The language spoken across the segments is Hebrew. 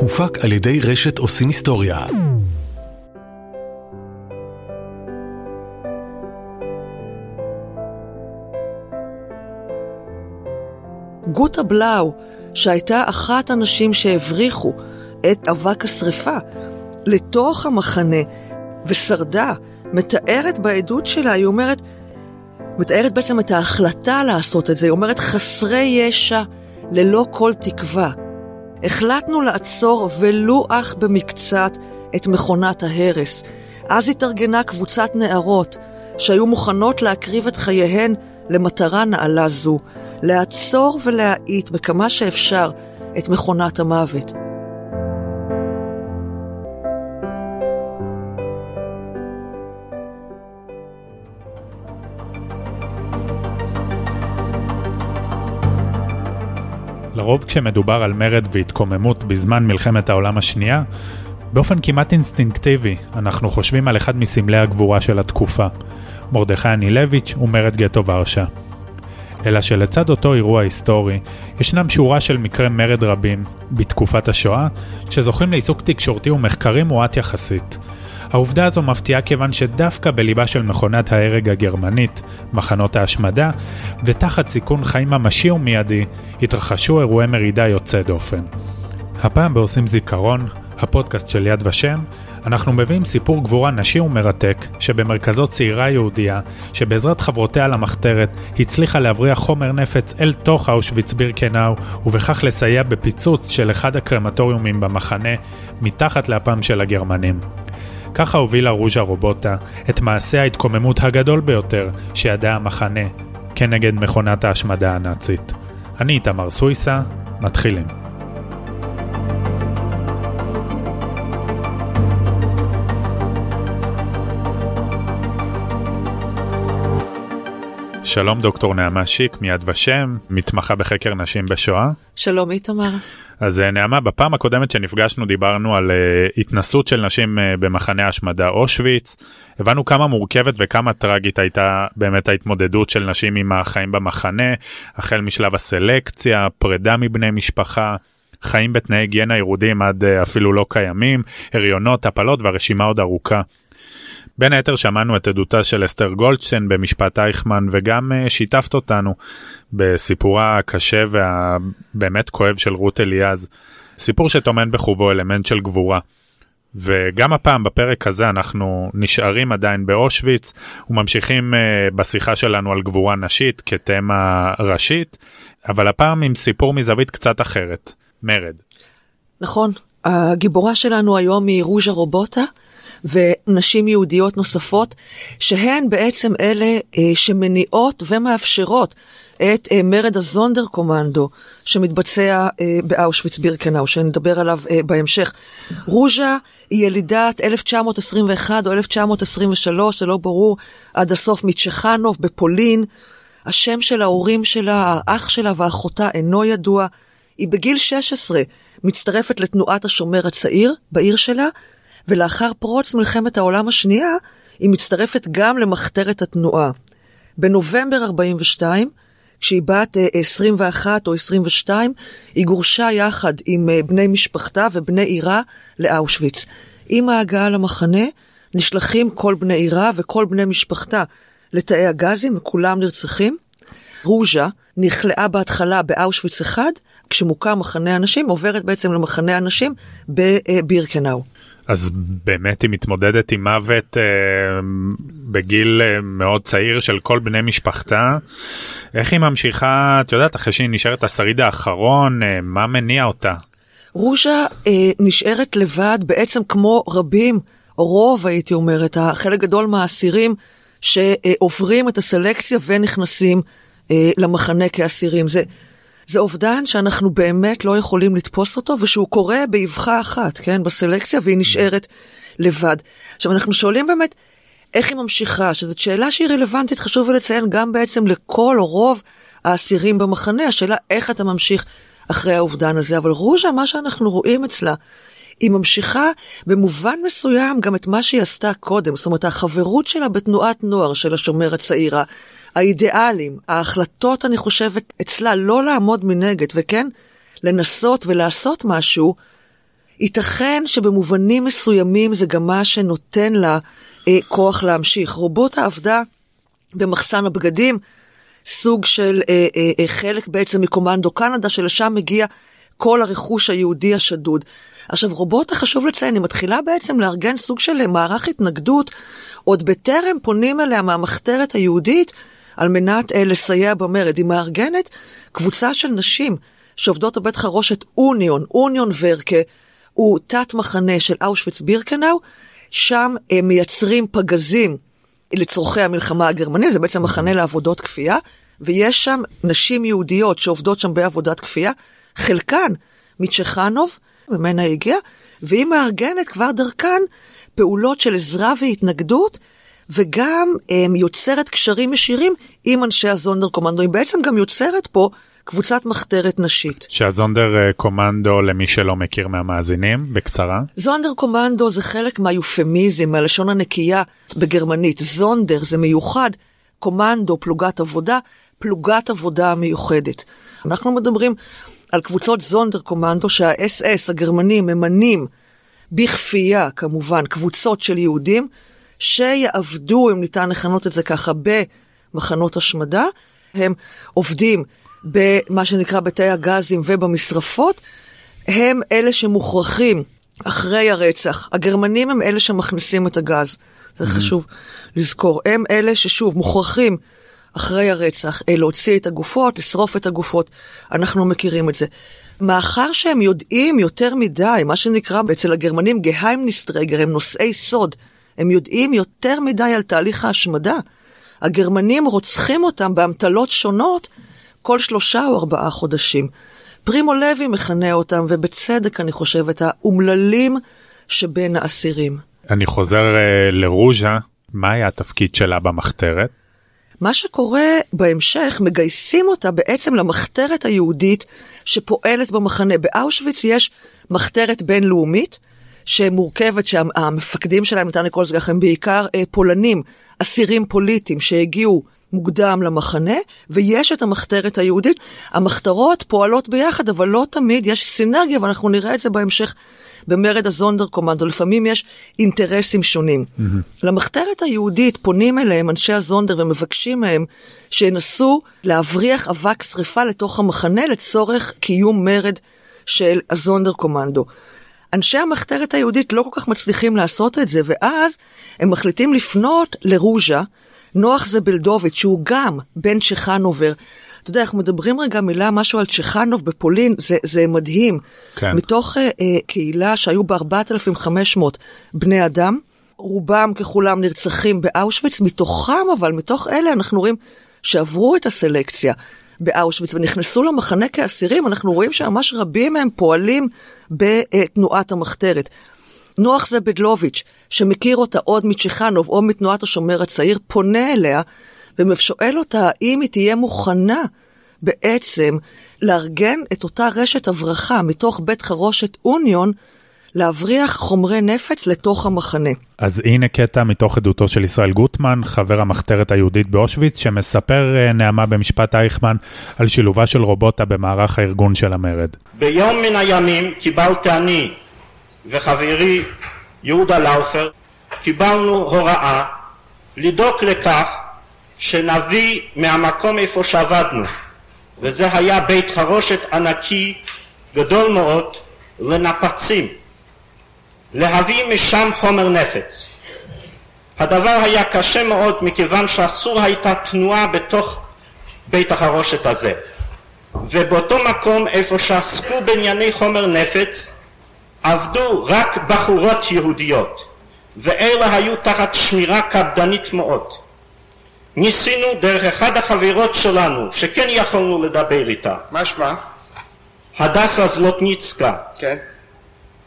הופק על ידי רשת עושים היסטוריה. גוטה בלאו, שהייתה אחת הנשים שהבריחו את אבק השרפה לתוך המחנה ושרדה, מתארת בעדות שלה, היא אומרת, מתארת בעצם את ההחלטה לעשות את זה, היא אומרת חסרי ישע ללא כל תקווה. החלטנו לעצור ולו אך במקצת את מכונת ההרס. אז התארגנה קבוצת נערות שהיו מוכנות להקריב את חייהן למטרה נעלה זו, לעצור ולהאיט בכמה שאפשר את מכונת המוות. לרוב כשמדובר על מרד והתקוממות בזמן מלחמת העולם השנייה, באופן כמעט אינסטינקטיבי אנחנו חושבים על אחד מסמלי הגבורה של התקופה, מרדכי אנילביץ' ומרד גטו ורשה. אלא שלצד אותו אירוע היסטורי, ישנם שורה של מקרי מרד רבים בתקופת השואה, שזוכים לעיסוק תקשורתי ומחקרי מועט יחסית. העובדה הזו מפתיעה כיוון שדווקא בליבה של מכונת ההרג הגרמנית, מחנות ההשמדה, ותחת סיכון חיים ממשי ומיידי, התרחשו אירועי מרידה יוצא דופן. הפעם בעושים זיכרון, הפודקאסט של יד ושם, אנחנו מביאים סיפור גבורה נשי ומרתק, שבמרכזו צעירה יהודייה, שבעזרת חברותיה למחתרת, הצליחה להבריח חומר נפץ אל תוך אושוויץ בירקנאו, ובכך לסייע בפיצוץ של אחד הקרמטוריומים במחנה, מתחת לאפם של הגרמנים. ככה הובילה רוז'ה רובוטה את מעשה ההתקוממות הגדול ביותר שידע המחנה כנגד מכונת ההשמדה הנאצית. אני איתמר סוויסה, מתחילים. שלום דוקטור נעמה שיק מיד ושם, מתמחה בחקר נשים בשואה. שלום איתמר. אז אה, נעמה, בפעם הקודמת שנפגשנו דיברנו על uh, התנסות של נשים uh, במחנה ההשמדה אושוויץ. הבנו כמה מורכבת וכמה טרגית הייתה באמת ההתמודדות של נשים עם החיים במחנה, החל משלב הסלקציה, פרידה מבני משפחה. חיים בתנאי היגיינה ירודים עד uh, אפילו לא קיימים, הריונות, הפלות והרשימה עוד ארוכה. בין היתר שמענו את עדותה של אסתר גולדשטיין במשפט אייכמן וגם uh, שיתפת אותנו בסיפורה הקשה והבאמת כואב של רות אליעז, סיפור שטומן בחובו אלמנט של גבורה. וגם הפעם בפרק הזה אנחנו נשארים עדיין באושוויץ וממשיכים uh, בשיחה שלנו על גבורה נשית כתמה ראשית, אבל הפעם עם סיפור מזווית קצת אחרת, מרד. נכון, הגיבורה שלנו היום היא רוז'ה רובוטה. ונשים יהודיות נוספות, שהן בעצם אלה אה, שמניעות ומאפשרות את אה, מרד הזונדר קומנדו שמתבצע אה, באושוויץ בירקנאו, שנדבר עליו בהמשך. רוז'ה היא ילידת 1921 או 1923, זה לא ברור עד הסוף, מצ'חנוב בפולין. השם של ההורים שלה, האח שלה ואחותה אינו ידוע. היא בגיל 16 מצטרפת לתנועת השומר הצעיר בעיר שלה, ולאחר פרוץ מלחמת העולם השנייה, היא מצטרפת גם למחתרת התנועה. בנובמבר 42, כשהיא בת 21 אה, או 22, היא גורשה יחד עם אה, בני משפחתה ובני עירה לאושוויץ. עם ההגעה למחנה, נשלחים כל בני עירה וכל בני משפחתה לתאי הגזים, וכולם נרצחים. רוז'ה נכלאה בהתחלה באושוויץ 1, כשמוקם מחנה הנשים, עוברת בעצם למחנה הנשים בבירקנאו. אז באמת היא מתמודדת עם מוות אה, בגיל אה, מאוד צעיר של כל בני משפחתה. איך היא ממשיכה, את יודעת, אחרי שהיא נשארת השריד האחרון, אה, מה מניע אותה? רוז'ה אה, נשארת לבד בעצם כמו רבים, רוב הייתי אומרת, חלק גדול מהאסירים שעוברים את הסלקציה ונכנסים אה, למחנה כאסירים. זה זה אובדן שאנחנו באמת לא יכולים לתפוס אותו, ושהוא קורה באבחה אחת, כן, בסלקציה, והיא נשארת לבד. עכשיו, אנחנו שואלים באמת, איך היא ממשיכה? שזאת שאלה שהיא רלוונטית, חשוב לציין, גם בעצם לכל או רוב האסירים במחנה, השאלה איך אתה ממשיך אחרי האובדן הזה. אבל רוז'ה, מה שאנחנו רואים אצלה, היא ממשיכה במובן מסוים גם את מה שהיא עשתה קודם, זאת אומרת, החברות שלה בתנועת נוער של השומר הצעיר, האידיאלים, ההחלטות, אני חושבת, אצלה לא לעמוד מנגד, וכן, לנסות ולעשות משהו, ייתכן שבמובנים מסוימים זה גם מה שנותן לה אה, כוח להמשיך. רובוטה עבדה במחסן הבגדים, סוג של אה, אה, אה, חלק בעצם מקומנדו קנדה, שלשם מגיע כל הרכוש היהודי השדוד. עכשיו, רובוטה, חשוב לציין, היא מתחילה בעצם לארגן סוג של מערך התנגדות, עוד בטרם פונים אליה מהמחתרת היהודית, על מנת אה, לסייע במרד. היא מארגנת קבוצה של נשים שעובדות בבית חרושת אוניון, אוניון ורקה, הוא תת מחנה של אושוויץ בירקנאו, שם הם אה, מייצרים פגזים לצורכי המלחמה הגרמנית, זה בעצם מחנה לעבודות כפייה, ויש שם נשים יהודיות שעובדות שם בעבודת כפייה, חלקן מצ'חנוב, ממנה הגיע, והיא מארגנת כבר דרכן פעולות של עזרה והתנגדות, וגם הם, אה, יוצרת קשרים ישירים עם אנשי הזונדר קומנדו. היא בעצם גם יוצרת פה קבוצת מחתרת נשית. שהזונדר אה, קומנדו, למי שלא מכיר מהמאזינים, בקצרה. זונדר קומנדו זה חלק מהיופמיזם, מהלשון הנקייה בגרמנית. זונדר זה מיוחד, קומנדו, פלוגת עבודה, פלוגת עבודה מיוחדת. אנחנו מדברים על קבוצות זונדר קומנדו שהאס-אס הגרמנים ממנים בכפייה כמובן קבוצות של יהודים שיעבדו, אם ניתן לכנות את זה ככה, במחנות השמדה. הם עובדים במה שנקרא בתאי הגזים ובמשרפות, הם אלה שמוכרחים אחרי הרצח. הגרמנים הם אלה שמכניסים את הגז, זה חשוב לזכור. הם אלה ששוב מוכרחים אחרי הרצח אה, להוציא את הגופות, לשרוף את הגופות. אנחנו מכירים את זה. מאחר שהם יודעים יותר מדי, מה שנקרא אצל הגרמנים גהיימניסטרגר, הם נושאי סוד, הם יודעים יותר מדי על תהליך ההשמדה. הגרמנים רוצחים אותם באמתלות שונות כל שלושה או ארבעה חודשים. פרימו לוי מכנה אותם, ובצדק אני חושבת, האומללים שבין האסירים. אני חוזר uh, לרוז'ה, מה היה התפקיד שלה במחתרת? מה שקורה בהמשך, מגייסים אותה בעצם למחתרת היהודית שפועלת במחנה. באושוויץ יש מחתרת בינלאומית, שמורכבת, שהמפקדים שלהם, ניתן לקרוא לזה ככה, הם בעיקר אה, פולנים, אסירים פוליטיים שהגיעו מוקדם למחנה, ויש את המחתרת היהודית. המחתרות פועלות ביחד, אבל לא תמיד יש סינרגיה, ואנחנו נראה את זה בהמשך במרד הזונדר קומנדו. לפעמים יש אינטרסים שונים. Mm-hmm. למחתרת היהודית פונים אליהם אנשי הזונדר ומבקשים מהם שינסו להבריח אבק שרפה לתוך המחנה לצורך קיום מרד של הזונדר קומנדו. אנשי המחתרת היהודית לא כל כך מצליחים לעשות את זה, ואז הם מחליטים לפנות לרוז'ה, נוח זבלדוביץ', שהוא גם בן צ'חנובר. אתה יודע, אנחנו מדברים רגע מילה, משהו על צ'חנוב בפולין, זה, זה מדהים. כן. מתוך אה, אה, קהילה שהיו בה 4,500 בני אדם, רובם ככולם נרצחים באושוויץ, מתוכם אבל, מתוך אלה אנחנו רואים שעברו את הסלקציה. באושוויץ ונכנסו למחנה כאסירים, אנחנו רואים שממש רבים מהם פועלים בתנועת המחתרת. נוח זבדלוביץ', שמכיר אותה עוד מצ'יכנוב או מתנועת השומר הצעיר, פונה אליה ושואל אותה האם היא תהיה מוכנה בעצם לארגן את אותה רשת הברחה מתוך בית חרושת אוניון להבריח חומרי נפץ לתוך המחנה. אז הנה קטע מתוך עדותו של ישראל גוטמן, חבר המחתרת היהודית באושוויץ, שמספר אה, נעמה במשפט אייכמן על שילובה של רובוטה במערך הארגון של המרד. ביום מן הימים קיבלתי אני וחברי יהודה לאופר, קיבלנו הוראה לדאוג לכך שנביא מהמקום איפה שעבדנו, וזה היה בית חרושת ענקי גדול מאוד לנפצים. להביא משם חומר נפץ. הדבר היה קשה מאוד מכיוון שאסור הייתה תנועה בתוך בית החרושת הזה. ובאותו מקום איפה שעסקו בענייני חומר נפץ עבדו רק בחורות יהודיות ואלה היו תחת שמירה קפדנית מאוד. ניסינו דרך אחד החברות שלנו שכן יכולנו לדבר איתה. מה שמה? הדסה זלוטניצקה. כן.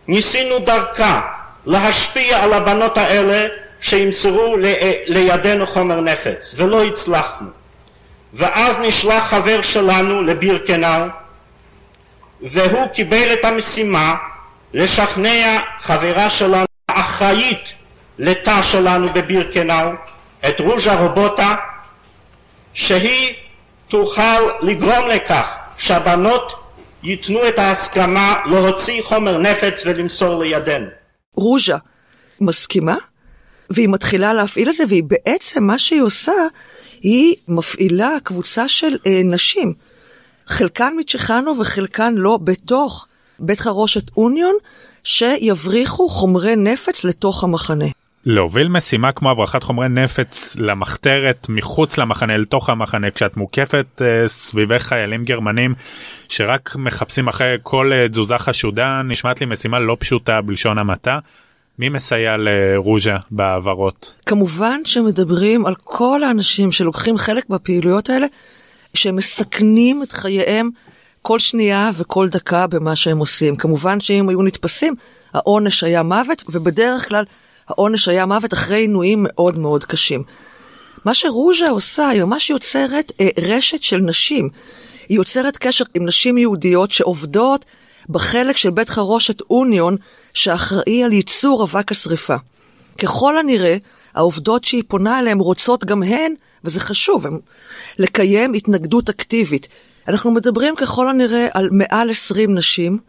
ניסינו דרכה להשפיע על הבנות האלה שימסרו לידינו חומר נפץ, ולא הצלחנו. ואז נשלח חבר שלנו לבירקנאו, והוא קיבל את המשימה לשכנע חברה שלנו, אחראית לתא שלנו בבירקנאו, את רוז'ה רובוטה, שהיא תוכל לגרום לכך שהבנות ייתנו את ההסכמה להוציא חומר נפץ ולמסור לידינו. רוז'ה מסכימה, והיא מתחילה להפעיל את זה, והיא בעצם, מה שהיא עושה, היא מפעילה קבוצה של אה, נשים, חלקן מצ'חנו וחלקן לא, בתוך בית חרושת אוניון, שיבריחו חומרי נפץ לתוך המחנה. להוביל משימה כמו הברחת חומרי נפץ למחתרת מחוץ למחנה לתוך המחנה כשאת מוקפת uh, סביבך חיילים גרמנים שרק מחפשים אחרי כל uh, תזוזה חשודה נשמעת לי משימה לא פשוטה בלשון המעטה. מי מסייע לרוז'ה בהעברות? כמובן שמדברים על כל האנשים שלוקחים חלק בפעילויות האלה, שמסכנים את חייהם כל שנייה וכל דקה במה שהם עושים. כמובן שאם היו נתפסים, העונש היה מוות, ובדרך כלל העונש היה מוות אחרי עינויים מאוד מאוד קשים. מה שרוז'ה עושה, היא ממש יוצרת אה, רשת של נשים. היא יוצרת קשר עם נשים יהודיות שעובדות בחלק של בית חרושת אוניון, שאחראי על ייצור אבק השרפה. ככל הנראה, העובדות שהיא פונה אליהן רוצות גם הן, וזה חשוב, הם, לקיים התנגדות אקטיבית. אנחנו מדברים ככל הנראה על מעל 20 נשים,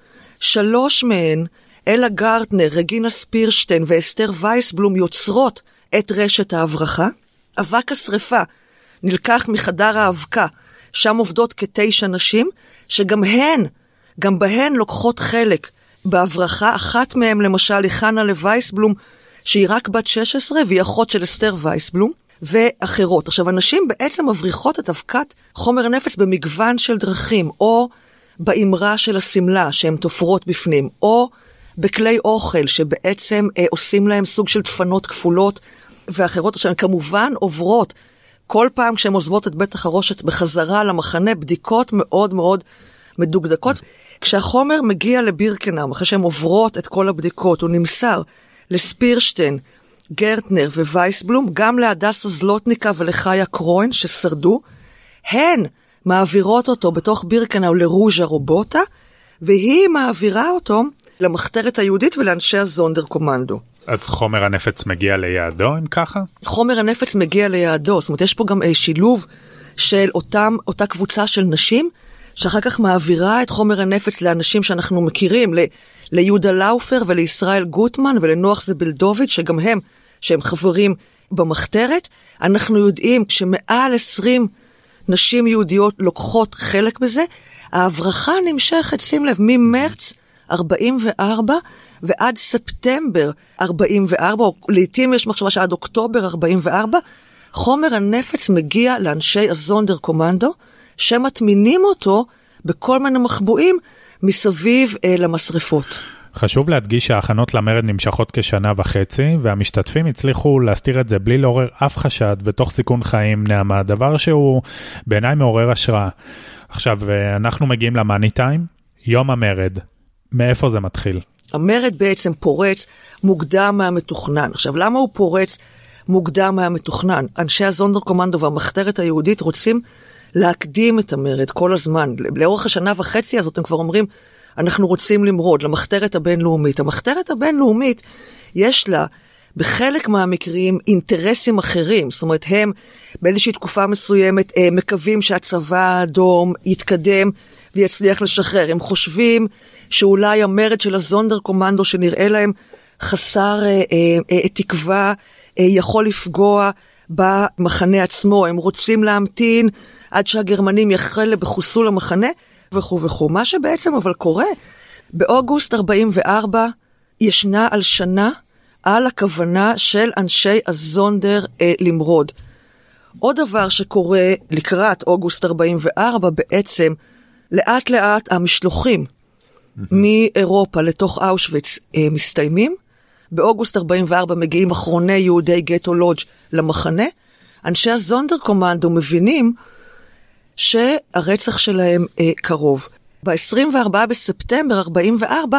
שלוש מהן אלה גרטנר, רגינה ספירשטיין ואסתר וייסבלום יוצרות את רשת ההברחה. אבק השרפה נלקח מחדר האבקה, שם עובדות כתשע נשים, שגם הן, גם בהן לוקחות חלק בהברחה. אחת מהן למשל היא חנה לווייסבלום, שהיא רק בת 16 והיא אחות של אסתר וייסבלום. ואחרות. עכשיו, הנשים בעצם מבריחות את אבקת חומר נפץ במגוון של דרכים, או באמרה של השמלה שהן תופרות בפנים, או בכלי אוכל שבעצם אה, עושים להם סוג של דפנות כפולות ואחרות. עכשיו, הן כמובן עוברות כל פעם כשהן עוזבות את בית החרושת בחזרה למחנה, בדיקות מאוד מאוד מדוקדקות. כשהחומר מגיע לבירקנאם, אחרי שהן עוברות את כל הבדיקות, הוא נמסר לספירשטיין, גרטנר ווייסבלום, גם להדסה זלוטניקה ולחיה קרוין ששרדו, הן מעבירות אותו בתוך בירקנאו לרוז'ה רובוטה, והיא מעבירה אותו למחתרת היהודית ולאנשי הזונדר קומנדו. אז חומר הנפץ מגיע ליעדו אם ככה? חומר הנפץ מגיע ליעדו, זאת אומרת יש פה גם אה, שילוב של אותם, אותה קבוצה של נשים, שאחר כך מעבירה את חומר הנפץ לאנשים שאנחנו מכירים, ל, ליהודה לאופר ולישראל גוטמן ולנוח זבלדוביץ', שגם הם, שהם חברים במחתרת. אנחנו יודעים שמעל 20 נשים יהודיות לוקחות חלק בזה. ההברחה נמשכת, שים לב, ממרץ 44 ועד ספטמבר 44, או לעתים יש מחשבה שעד אוקטובר 44, חומר הנפץ מגיע לאנשי הזונדר קומנדו, שמטמינים אותו בכל מיני מחבואים מסביב אה, למשרפות. חשוב להדגיש שההכנות למרד נמשכות כשנה וחצי, והמשתתפים הצליחו להסתיר את זה בלי לעורר אף חשד ותוך סיכון חיים נעמה, דבר שהוא בעיניי מעורר השראה. עכשיו, אה, אנחנו מגיעים למאני טיים, יום המרד. מאיפה זה מתחיל? המרד בעצם פורץ מוקדם מהמתוכנן. עכשיו, למה הוא פורץ מוקדם מהמתוכנן? אנשי הזונדר קומנדו והמחתרת היהודית רוצים להקדים את המרד כל הזמן. לאורך השנה וחצי הזאת הם כבר אומרים, אנחנו רוצים למרוד למחתרת הבינלאומית. המחתרת הבינלאומית, יש לה בחלק מהמקרים אינטרסים אחרים. זאת אומרת, הם באיזושהי תקופה מסוימת אה, מקווים שהצבא האדום יתקדם ויצליח לשחרר. הם חושבים שאולי המרד של הזונדר קומנדו שנראה להם חסר אה, אה, אה, תקווה, אה, יכול לפגוע במחנה עצמו. הם רוצים להמתין עד שהגרמנים יחלו בחיסול המחנה וכו' וכו'. מה שבעצם אבל קורה, באוגוסט 44 ישנה הלשנה על הכוונה של אנשי הזונדר אה, למרוד. עוד דבר שקורה לקראת אוגוסט 44 בעצם, לאט לאט המשלוחים מאירופה לתוך אושוויץ אה, מסתיימים. באוגוסט 44 מגיעים אחרוני יהודי גטו לודג' למחנה. אנשי הזונדר קומנדו מבינים שהרצח שלהם אה, קרוב. ב-24 בספטמבר 44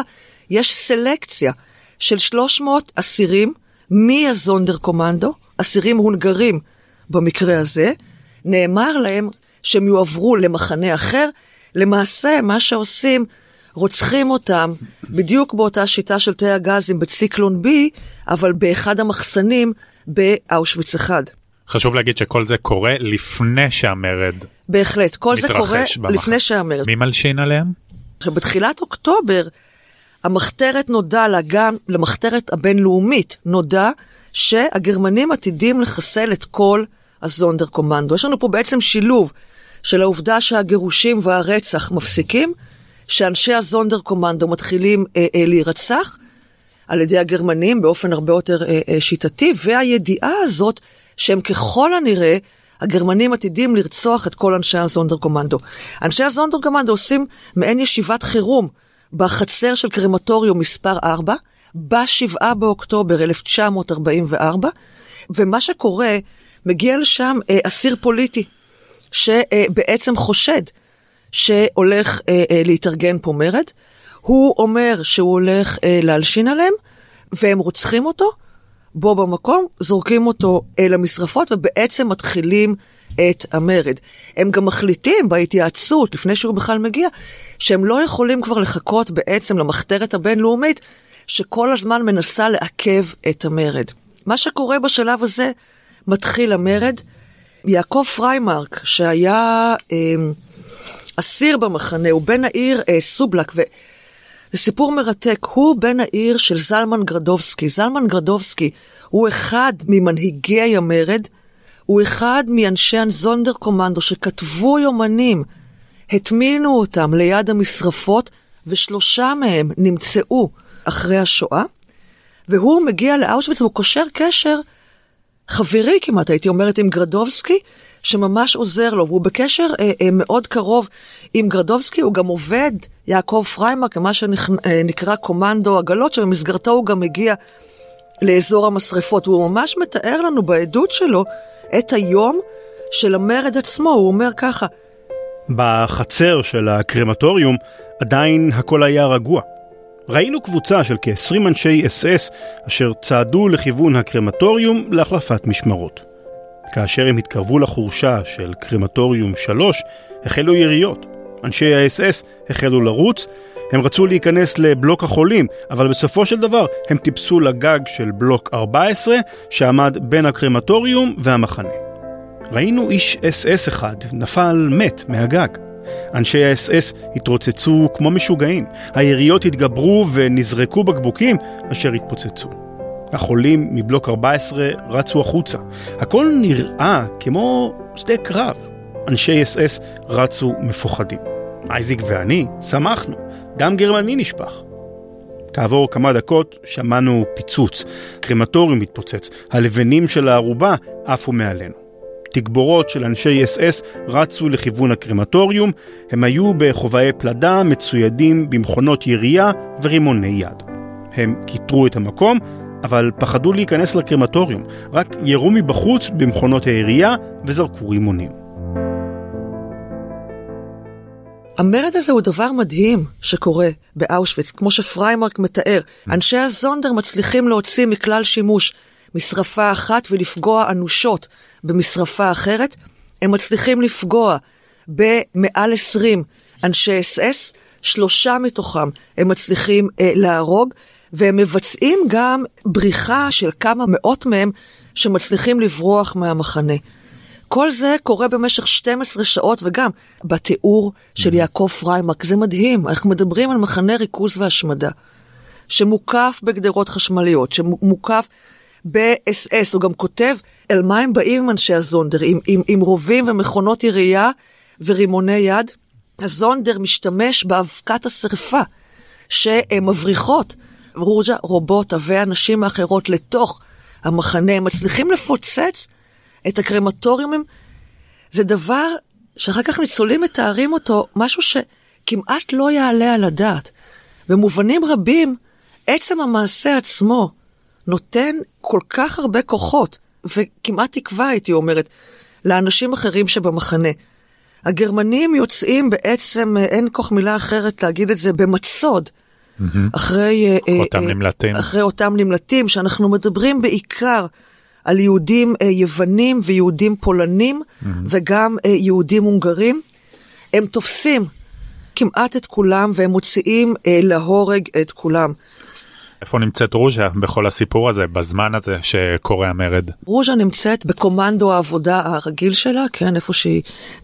יש סלקציה של 300 אסירים מהזונדר קומנדו, אסירים הונגרים במקרה הזה, נאמר להם שהם יועברו למחנה אחר. למעשה, מה שעושים, רוצחים אותם בדיוק באותה שיטה של תאי הגזים בציקלון B, אבל באחד המחסנים באושוויץ 1. חשוב להגיד שכל זה קורה לפני שהמרד בהחלט, כל זה קורה במחנה. לפני שהמרד. מי מלשין עליהם? עכשיו, בתחילת אוקטובר, המחתרת נודע לה, גם למחתרת הבינלאומית, נודע שהגרמנים עתידים לחסל את כל הזונדר קומנדו. יש לנו פה בעצם שילוב של העובדה שהגירושים והרצח מפסיקים, שאנשי הזונדר קומנדו מתחילים אה, אה, להירצח על ידי הגרמנים באופן הרבה יותר אה, אה, שיטתי, והידיעה הזאת שהם ככל הנראה, הגרמנים עתידים לרצוח את כל אנשי הזונדר קומנדו. אנשי הזונדר קומנדו עושים מעין ישיבת חירום בחצר של קרמטוריום מספר 4, ב-7 באוקטובר 1944, ומה שקורה, מגיע לשם אה, אסיר פוליטי, שבעצם חושד שהולך אה, אה, להתארגן פה מרד. הוא אומר שהוא הולך אה, להלשין עליהם, והם רוצחים אותו, בו במקום, זורקים אותו אל המשרפות, ובעצם מתחילים את המרד. הם גם מחליטים בהתייעצות, לפני שהוא בכלל מגיע, שהם לא יכולים כבר לחכות בעצם למחתרת הבינלאומית, שכל הזמן מנסה לעכב את המרד. מה שקורה בשלב הזה, מתחיל המרד. יעקב פריימרק, שהיה אה, אסיר במחנה, הוא בן העיר אה, סובלק, וזה סיפור מרתק, הוא בן העיר של זלמן גרדובסקי. זלמן גרדובסקי הוא אחד ממנהיגי המרד, הוא אחד מאנשי הזונדר קומנדו שכתבו יומנים, הטמינו אותם ליד המשרפות, ושלושה מהם נמצאו אחרי השואה, והוא מגיע לאושוויץ והוא קושר קשר חברי כמעט, הייתי אומרת, עם גרדובסקי, שממש עוזר לו, והוא בקשר אה, אה, מאוד קרוב עם גרדובסקי, הוא גם עובד, יעקב פריימרק, מה שנקרא קומנדו עגלות, שבמסגרתו הוא גם מגיע לאזור המשרפות, והוא ממש מתאר לנו בעדות שלו את היום של המרד עצמו, הוא אומר ככה. בחצר של הקרמטוריום עדיין הכל היה רגוע. ראינו קבוצה של כ-20 אנשי אס-אס אשר צעדו לכיוון הקרמטוריום להחלפת משמרות. כאשר הם התקרבו לחורשה של קרמטוריום 3, החלו יריות. אנשי האס-אס החלו לרוץ, הם רצו להיכנס לבלוק החולים, אבל בסופו של דבר הם טיפסו לגג של בלוק 14 שעמד בין הקרמטוריום והמחנה. ראינו איש אס-אס אחד נפל מת מהגג. אנשי האס-אס התרוצצו כמו משוגעים. היריות התגברו ונזרקו בקבוקים אשר התפוצצו. החולים מבלוק 14 רצו החוצה. הכל נראה כמו שדה קרב. אנשי אס-אס רצו מפוחדים. אייזיק ואני שמחנו, דם גרמני נשפך. כעבור כמה דקות שמענו פיצוץ, קרמטוריום התפוצץ, הלבנים של הערובה עפו מעלינו. תגבורות של אנשי אס-אס רצו לכיוון הקרמטוריום, הם היו בכובעי פלדה מצוידים במכונות ירייה ורימוני יד. הם כיתרו את המקום, אבל פחדו להיכנס לקרמטוריום, רק ירו מבחוץ במכונות הירייה וזרקו רימונים. המרד הזה הוא דבר מדהים שקורה באושוויץ, כמו שפריימרק מתאר. אנשי הזונדר מצליחים להוציא מכלל שימוש משרפה אחת ולפגוע אנושות במשרפה אחרת. הם מצליחים לפגוע במעל 20 אנשי אס אס, שלושה מתוכם הם מצליחים אה, להרוג, והם מבצעים גם בריחה של כמה מאות מהם שמצליחים לברוח מהמחנה. כל זה קורה במשך 12 שעות, וגם בתיאור של יעקב פריימרק, זה מדהים, אנחנו מדברים על מחנה ריכוז והשמדה, שמוקף בגדרות חשמליות, שמוקף ב-SS, הוא גם כותב אל מה הם באים אנשי הזונדר, עם, עם, עם רובים ומכונות ירייה ורימוני יד. הזונדר משתמש באבקת השרפה שמבריחות רוג'ה, רובוטה והנשים האחרות לתוך המחנה, הם מצליחים לפוצץ את הקרמטוריומים. זה דבר שאחר כך ניצולים מתארים אותו, משהו שכמעט לא יעלה על הדעת. במובנים רבים, עצם המעשה עצמו נותן כל כך הרבה כוחות, וכמעט תקווה, הייתי אומרת, לאנשים אחרים שבמחנה. הגרמנים יוצאים בעצם, אין כוח מילה אחרת להגיד את זה, במצוד. Mm-hmm. אחרי, אה, אותם אה, נמלטים. אחרי אותם נמלטים, שאנחנו מדברים בעיקר על יהודים אה, יוונים ויהודים פולנים mm-hmm. וגם יהודים הונגרים. הם תופסים כמעט את כולם והם מוציאים להורג את כולם. איפה נמצאת רוז'ה בכל הסיפור הזה, בזמן הזה שקורה המרד? רוז'ה נמצאת בקומנדו העבודה הרגיל שלה, כן, איפה שהיא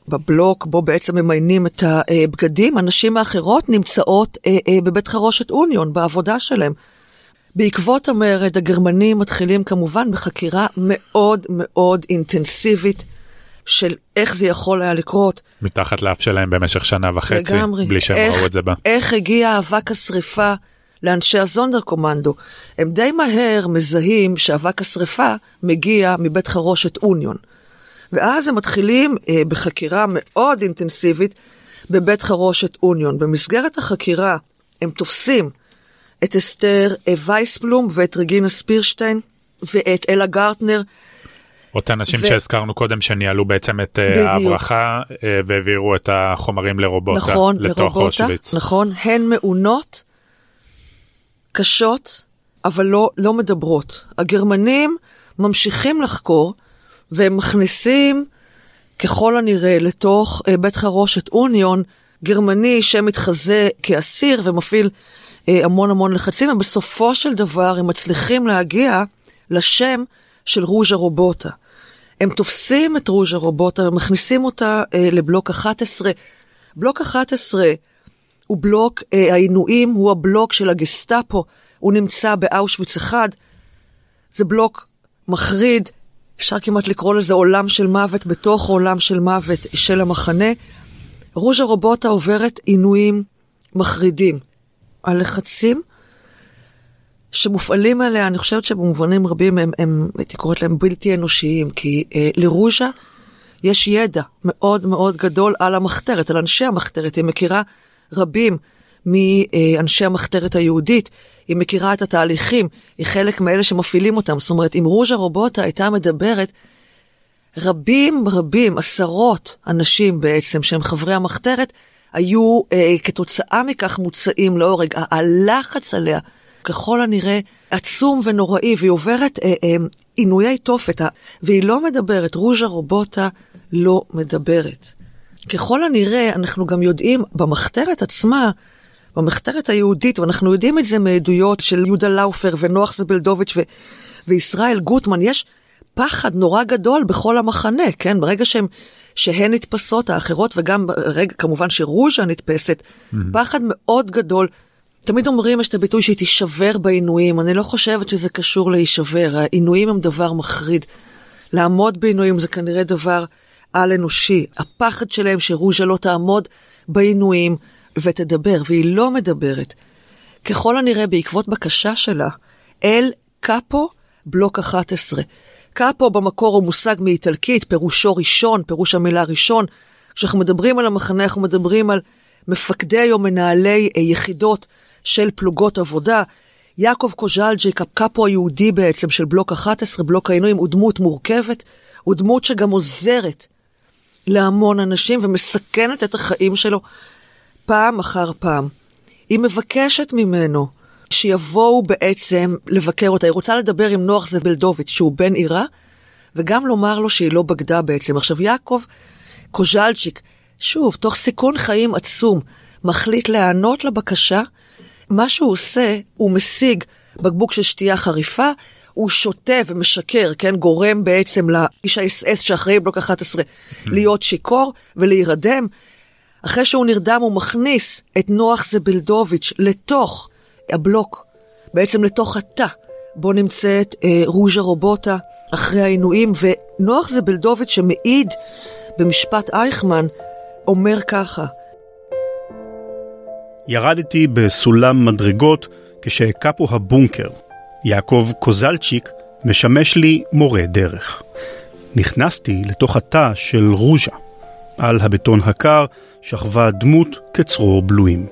בבלוק, בו בעצם ממיינים את הבגדים. הנשים האחרות נמצאות אה, אה, בבית חרושת אוניון, בעבודה שלהם. בעקבות המרד, הגרמנים מתחילים כמובן בחקירה מאוד מאוד אינטנסיבית של איך זה יכול היה לקרות. מתחת לאף שלהם במשך שנה וחצי, לגמרי. בלי שהם איך- ראו את זה בה. איך הגיע אבק השרפה לאנשי הזונדר קומנדו? הם די מהר מזהים שאבק השרפה מגיע מבית חרושת אוניון. ואז הם מתחילים אה, בחקירה מאוד אינטנסיבית בבית חרושת אוניון. במסגרת החקירה הם תופסים את אסתר אה, וייסבלום ואת רגינה ספירשטיין ואת אלה גרטנר, אותן נשים ו- שהזכרנו קודם שניהלו בעצם את אה, בדיוק. ההברחה אה, והעבירו את החומרים לרובוטה נכון, לתוך אושוויץ. נכון, הן מעונות, קשות, אבל לא, לא מדברות. הגרמנים ממשיכים לחקור, והם מכניסים, ככל הנראה, לתוך אה, בית חרושת אוניון, גרמני שמתחזה כאסיר ומפעיל אה, המון המון לחצים, ובסופו של דבר הם מצליחים להגיע לשם של רוז'ה רובוטה. הם תופסים את רוז'ה רובוטה ומכניסים אותה אה, לבלוק 11. בלוק 11 הוא בלוק אה, העינויים, הוא הבלוק של הגסטאפו, הוא נמצא באושוויץ 1. זה בלוק מחריד, אפשר כמעט לקרוא לזה עולם של מוות בתוך עולם של מוות של המחנה. רוז'ה רובוטה עוברת עינויים מחרידים. הלחצים שמופעלים עליה, אני חושבת שבמובנים רבים הם, הם הייתי קוראת להם בלתי אנושיים, כי אה, לרוז'ה יש ידע מאוד מאוד גדול על המחתרת, על אנשי המחתרת. היא מכירה רבים מאנשי המחתרת היהודית, היא מכירה את התהליכים, היא חלק מאלה שמפעילים אותם. זאת אומרת, אם רוז'ה רובוטה הייתה מדברת, רבים רבים, עשרות אנשים בעצם, שהם חברי המחתרת, היו אה, כתוצאה מכך מוצאים להורג. הלחץ עליה, ככל הנראה, עצום ונוראי, והיא עוברת אה, אה, עינויי תופת, והיא לא מדברת, רוז'ה רובוטה לא מדברת. ככל הנראה, אנחנו גם יודעים, במחתרת עצמה, במחתרת היהודית, ואנחנו יודעים את זה מעדויות של יהודה לאופר ונוח זבלדוביץ' ו- וישראל גוטמן, יש פחד נורא גדול בכל המחנה, כן? ברגע שהם, שהן נתפסות, האחרות, וגם ברגע, כמובן שרוז'ה נתפסת, פחד מאוד גדול. תמיד אומרים, יש את הביטוי שהיא תישבר בעינויים, אני לא חושבת שזה קשור להישבר, העינויים הם דבר מחריד. לעמוד בעינויים זה כנראה דבר על-אנושי. הפחד שלהם שרוז'ה לא תעמוד בעינויים ותדבר, והיא לא מדברת. ככל הנראה בעקבות בקשה שלה, אל קאפו בלוק 11. קאפו במקור הוא מושג מאיטלקית, פירושו ראשון, פירוש המילה ראשון. כשאנחנו מדברים על המחנה, אנחנו מדברים על מפקדי או מנהלי אה, יחידות של פלוגות עבודה. יעקב קוז'לג'יק, הקאפו היהודי בעצם של בלוק 11, בלוק העינויים, הוא דמות מורכבת, הוא דמות שגם עוזרת להמון אנשים ומסכנת את החיים שלו פעם אחר פעם. היא מבקשת ממנו שיבואו בעצם לבקר אותה. היא רוצה לדבר עם נוח זבלדוביץ', שהוא בן עירה, וגם לומר לו שהיא לא בגדה בעצם. עכשיו, יעקב קוז'לצ'יק, שוב, תוך סיכון חיים עצום, מחליט להיענות לבקשה. מה שהוא עושה, הוא משיג בקבוק של שתייה חריפה, הוא שותה ומשקר, כן? גורם בעצם לאיש האס-אס שאחראי בלוק 11 להיות שיכור ולהירדם. אחרי שהוא נרדם הוא מכניס את נוח זבלדוביץ' לתוך הבלוק, בעצם לתוך התא בו נמצאת אה, רוז'ה רובוטה אחרי העינויים, ונוח זבלדוביץ' שמעיד במשפט אייכמן אומר ככה, ירדתי בסולם מדרגות כשהקפו הבונקר. יעקב קוזלצ'יק משמש לי מורה דרך. נכנסתי לתוך התא של רוז'ה. על הבטון הקר שכבה דמות כצרור בלויים.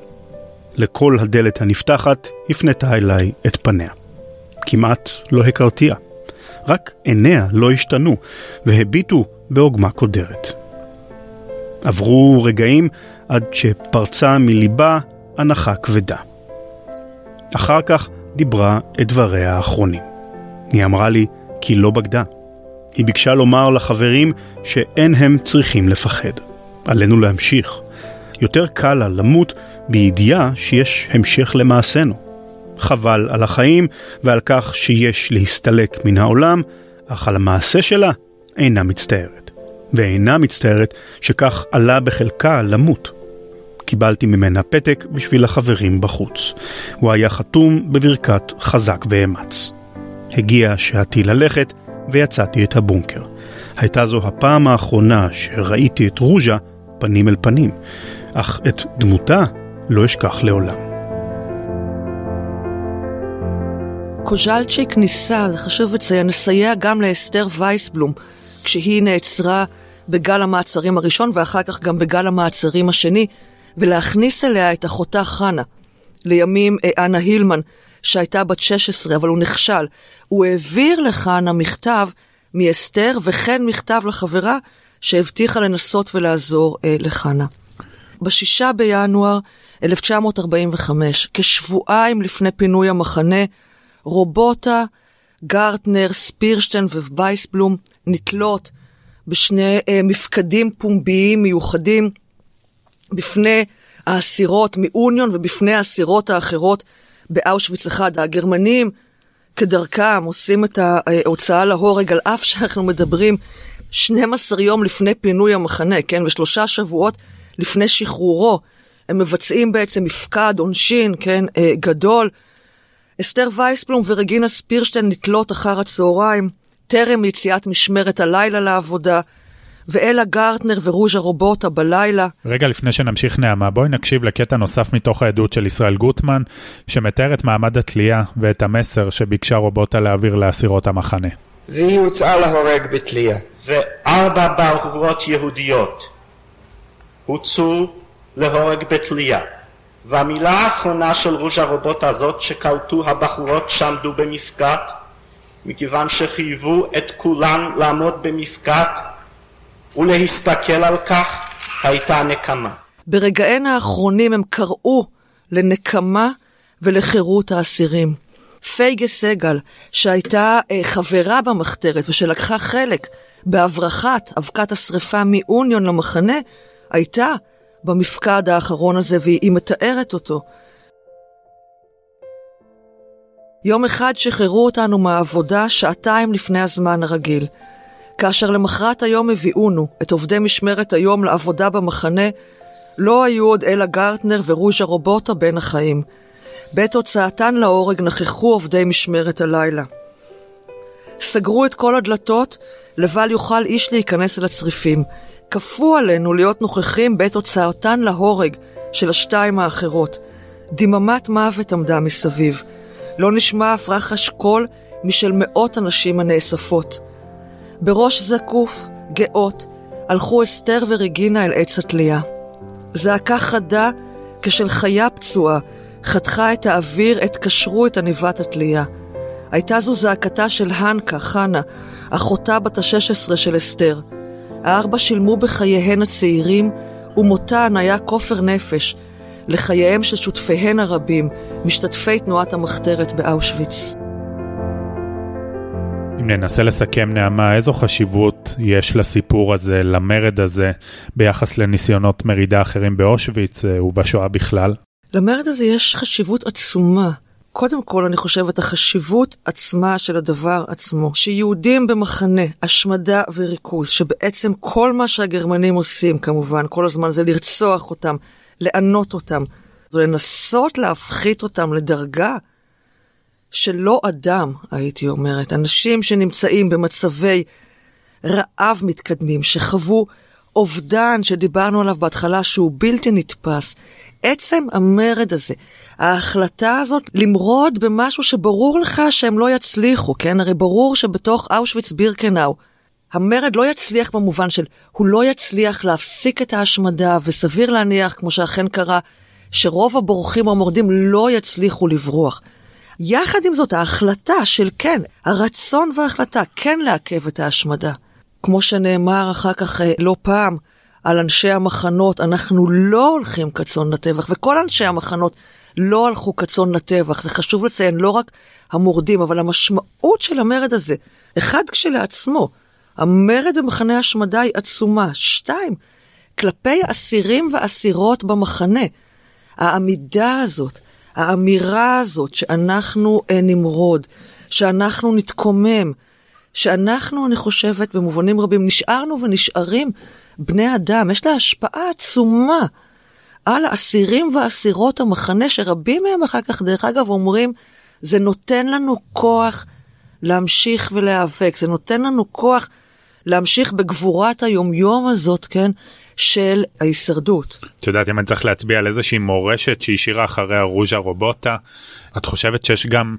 לכל הדלת הנפתחת הפנתה אליי את פניה. כמעט לא הכרתיה. רק עיניה לא השתנו והביטו בעוגמה קודרת. עברו רגעים עד שפרצה מליבה הנחה כבדה. אחר כך דיברה את דבריה האחרונים. היא אמרה לי כי לא בגדה. היא ביקשה לומר לחברים שאין הם צריכים לפחד. עלינו להמשיך. יותר קל לה למות בידיעה שיש המשך למעשינו. חבל על החיים ועל כך שיש להסתלק מן העולם, אך על המעשה שלה אינה מצטערת. ואינה מצטערת שכך עלה בחלקה למות. קיבלתי ממנה פתק בשביל החברים בחוץ. הוא היה חתום בברכת חזק ואמץ. הגיע שעתי ללכת ויצאתי את הבונקר. הייתה זו הפעם האחרונה שראיתי את רוז'ה פנים אל פנים, אך את דמותה לא אשכח לעולם. קוז'לצ'יק ניסה, זה חשוב לציין, לסייע גם לאסתר וייסבלום, כשהיא נעצרה בגל המעצרים הראשון ואחר כך גם בגל המעצרים השני, ולהכניס אליה את אחותה חנה. לימים אה, אנה הילמן, שהייתה בת 16, אבל הוא נכשל. הוא העביר לחנה מכתב מאסתר וכן מכתב לחברה שהבטיחה לנסות ולעזור אה, לחנה. בשישה בינואר 1945, כשבועיים לפני פינוי המחנה, רובוטה, גרטנר, ספירשטיין ווייסבלום נתלות בשני אה, מפקדים פומביים מיוחדים בפני האסירות מאוניון ובפני האסירות האחרות באושוויץ אחד. הגרמנים כדרכם עושים את ההוצאה להורג על אף שאנחנו מדברים 12 יום לפני פינוי המחנה, כן, ושלושה שבועות לפני שחרורו. הם מבצעים בעצם מפקד עונשין, כן, אה, גדול. אסתר וייסבלום ורגינה ספירשטיין נתלות אחר הצהריים, טרם יציאת משמרת הלילה לעבודה. ואלה גרטנר ורוז'ה רובוטה בלילה. רגע לפני שנמשיך נעמה, בואי נקשיב לקטע נוסף מתוך העדות של ישראל גוטמן, שמתאר את מעמד התלייה ואת המסר שביקשה רובוטה להעביר לאסירות המחנה. והיא הוצאה להורג בתלייה. וארבע בחורות יהודיות הוצאו להורג בתלייה. והמילה האחרונה של רוז'ה רובוטה הזאת שקלטו הבחורות שעמדו במפקד, מכיוון שחייבו את כולן לעמוד במפקד ולהסתכל על כך הייתה נקמה. ברגעיהן האחרונים הם קראו לנקמה ולחירות האסירים. פייגה סגל, שהייתה אה, חברה במחתרת ושלקחה חלק בהברחת אבקת השרפה מאוניון למחנה, הייתה במפקד האחרון הזה והיא מתארת אותו. יום אחד שחררו אותנו מהעבודה שעתיים לפני הזמן הרגיל. כאשר למחרת היום הביאונו, את עובדי משמרת היום לעבודה במחנה, לא היו עוד אלא גרטנר ורוז'ה רובוטה בין החיים. בעת הוצאתן להורג נכחו עובדי משמרת הלילה. סגרו את כל הדלתות, לבל יוכל איש להיכנס אל הצריפים. כפו עלינו להיות נוכחים בעת הוצאתן להורג של השתיים האחרות. דממת מוות עמדה מסביב. לא נשמע אף רחש קול משל מאות הנשים הנאספות. בראש זקוף, גאות, הלכו אסתר ורגינה אל עץ התלייה. זעקה חדה כשל חיה פצועה, חתכה את האוויר עת קשרו את עניבת התלייה. הייתה זו זעקתה של הנקה, חנה, אחותה בת ה-16 של אסתר. הארבע שילמו בחייהן הצעירים, ומותן היה כופר נפש לחייהם של שותפיהן הרבים, משתתפי תנועת המחתרת באושוויץ. אם ננסה לסכם, נעמה, איזו חשיבות יש לסיפור הזה, למרד הזה, ביחס לניסיונות מרידה אחרים באושוויץ אה, ובשואה בכלל? למרד הזה יש חשיבות עצומה. קודם כל, אני חושבת, החשיבות עצמה של הדבר עצמו, שיהודים במחנה, השמדה וריכוז, שבעצם כל מה שהגרמנים עושים, כמובן, כל הזמן זה לרצוח אותם, לענות אותם, זה לנסות להפחית אותם לדרגה של לא אדם, הייתי אומרת, אנשים שנמצאים במצבי רעב מתקדמים, שחוו אובדן שדיברנו עליו בהתחלה שהוא בלתי נתפס. עצם המרד הזה, ההחלטה הזאת למרוד במשהו שברור לך שהם לא יצליחו, כן? הרי ברור שבתוך אושוויץ בירקנאו, המרד לא יצליח במובן של הוא לא יצליח להפסיק את ההשמדה, וסביר להניח, כמו שאכן קרה, שרוב הבורחים המורדים לא יצליחו לברוח. יחד עם זאת, ההחלטה של כן, הרצון וההחלטה כן לעכב את ההשמדה. כמו שנאמר אחר כך אה, לא פעם על אנשי המחנות, אנחנו לא הולכים כצאן לטבח, וכל אנשי המחנות לא הלכו כצאן לטבח. זה חשוב לציין, לא רק המורדים, אבל המשמעות של המרד הזה, אחד כשלעצמו, המרד במחנה השמדה היא עצומה. שתיים, כלפי אסירים ואסירות במחנה, העמידה הזאת, האמירה הזאת שאנחנו אה, נמרוד, שאנחנו נתקומם, שאנחנו, אני חושבת, במובנים רבים נשארנו ונשארים בני אדם, יש לה השפעה עצומה על האסירים והאסירות המחנה, שרבים מהם אחר כך, דרך אגב, אומרים, זה נותן לנו כוח להמשיך ולהיאבק, זה נותן לנו כוח להמשיך בגבורת היומיום הזאת, כן, של ההישרדות. את יודעת, אם אני צריך להצביע על איזושהי מורשת שהשאירה אחריה רוז'ה רובוטה, את חושבת שיש גם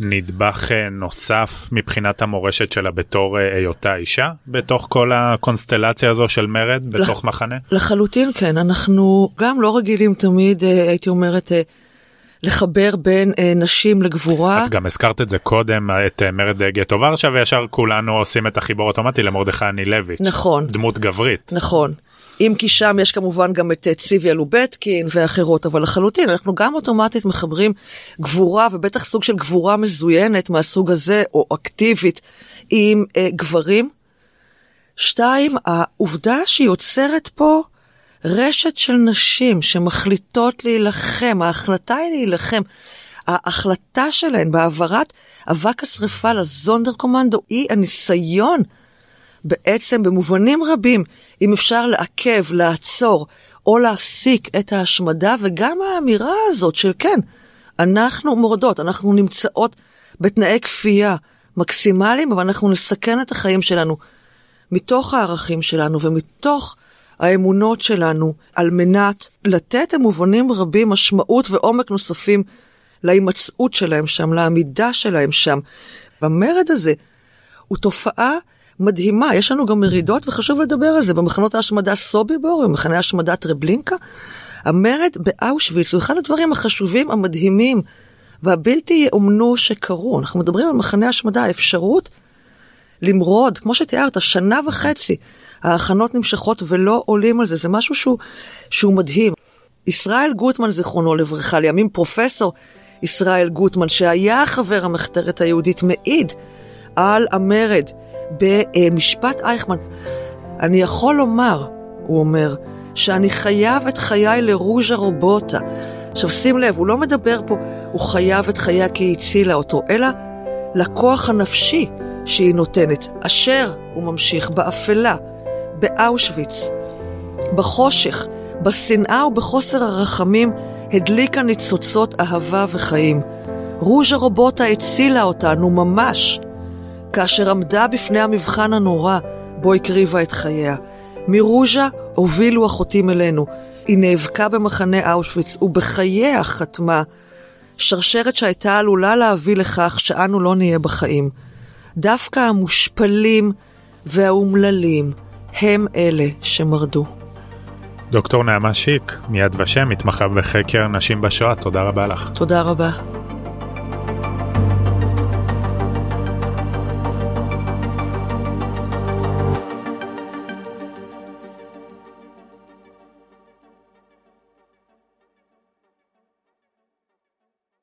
נדבך אה, נוסף מבחינת המורשת שלה בתור אה, היותה אישה בתוך כל הקונסטלציה הזו של מרד בתוך לח... מחנה? לחלוטין כן, אנחנו גם לא רגילים תמיד, אה, הייתי אומרת, לחבר בין אה, נשים לגבורה. את גם הזכרת את זה קודם, את אה, מרד גטו ורשה, וישר כולנו עושים את החיבור אוטומטי למרדכי אנילביץ'. נכון. דמות גברית. נכון. אם כי שם יש כמובן גם את אה, ציוויה לובטקין ואחרות, אבל לחלוטין אנחנו גם אוטומטית מחברים גבורה, ובטח סוג של גבורה מזוינת מהסוג הזה, או אקטיבית, עם אה, גברים. שתיים, העובדה שהיא יוצרת פה רשת של נשים שמחליטות להילחם, ההחלטה היא להילחם. ההחלטה שלהן בהעברת אבק השרפה לזונדר קומנדו היא הניסיון בעצם במובנים רבים, אם אפשר לעכב, לעצור או להפסיק את ההשמדה, וגם האמירה הזאת של כן, אנחנו מורדות, אנחנו נמצאות בתנאי כפייה מקסימליים, אבל אנחנו נסכן את החיים שלנו מתוך הערכים שלנו ומתוך האמונות שלנו על מנת לתת במובנים רבים משמעות ועומק נוספים להימצאות שלהם שם, לעמידה שלהם שם. והמרד הזה הוא תופעה מדהימה, יש לנו גם מרידות וחשוב לדבר על זה. במחנות ההשמדה סוביבור, במחנה השמדה טרבלינקה, המרד באושוויץ הוא אחד הדברים החשובים, המדהימים והבלתי יאומנו שקרו. אנחנו מדברים על מחנה השמדה, האפשרות למרוד, כמו שתיארת, שנה וחצי. ההכנות נמשכות ולא עולים על זה, זה משהו שהוא, שהוא מדהים. ישראל גוטמן, זיכרונו לברכה, לימים פרופסור ישראל גוטמן, שהיה חבר המחתרת היהודית, מעיד על המרד במשפט אייכמן. אני יכול לומר, הוא אומר, שאני חייב את חיי לרוז'ה רובוטה. עכשיו שים לב, הוא לא מדבר פה, הוא חייב את חייה כי היא הצילה אותו, אלא לכוח הנפשי שהיא נותנת, אשר, הוא ממשיך, באפלה, באושוויץ. בחושך, בשנאה ובחוסר הרחמים, הדליקה ניצוצות אהבה וחיים. רוז'ה רובוטה הצילה אותנו ממש, כאשר עמדה בפני המבחן הנורא בו הקריבה את חייה. מרוז'ה הובילו החוטאים אלינו. היא נאבקה במחנה אושוויץ ובחייה חתמה שרשרת שהייתה עלולה להביא לכך שאנו לא נהיה בחיים. דווקא המושפלים והאומללים, הם אלה שמרדו. דוקטור נעמה שיק, מיד ושם, מתמחה בחקר נשים בשואה, תודה רבה לך. תודה רבה.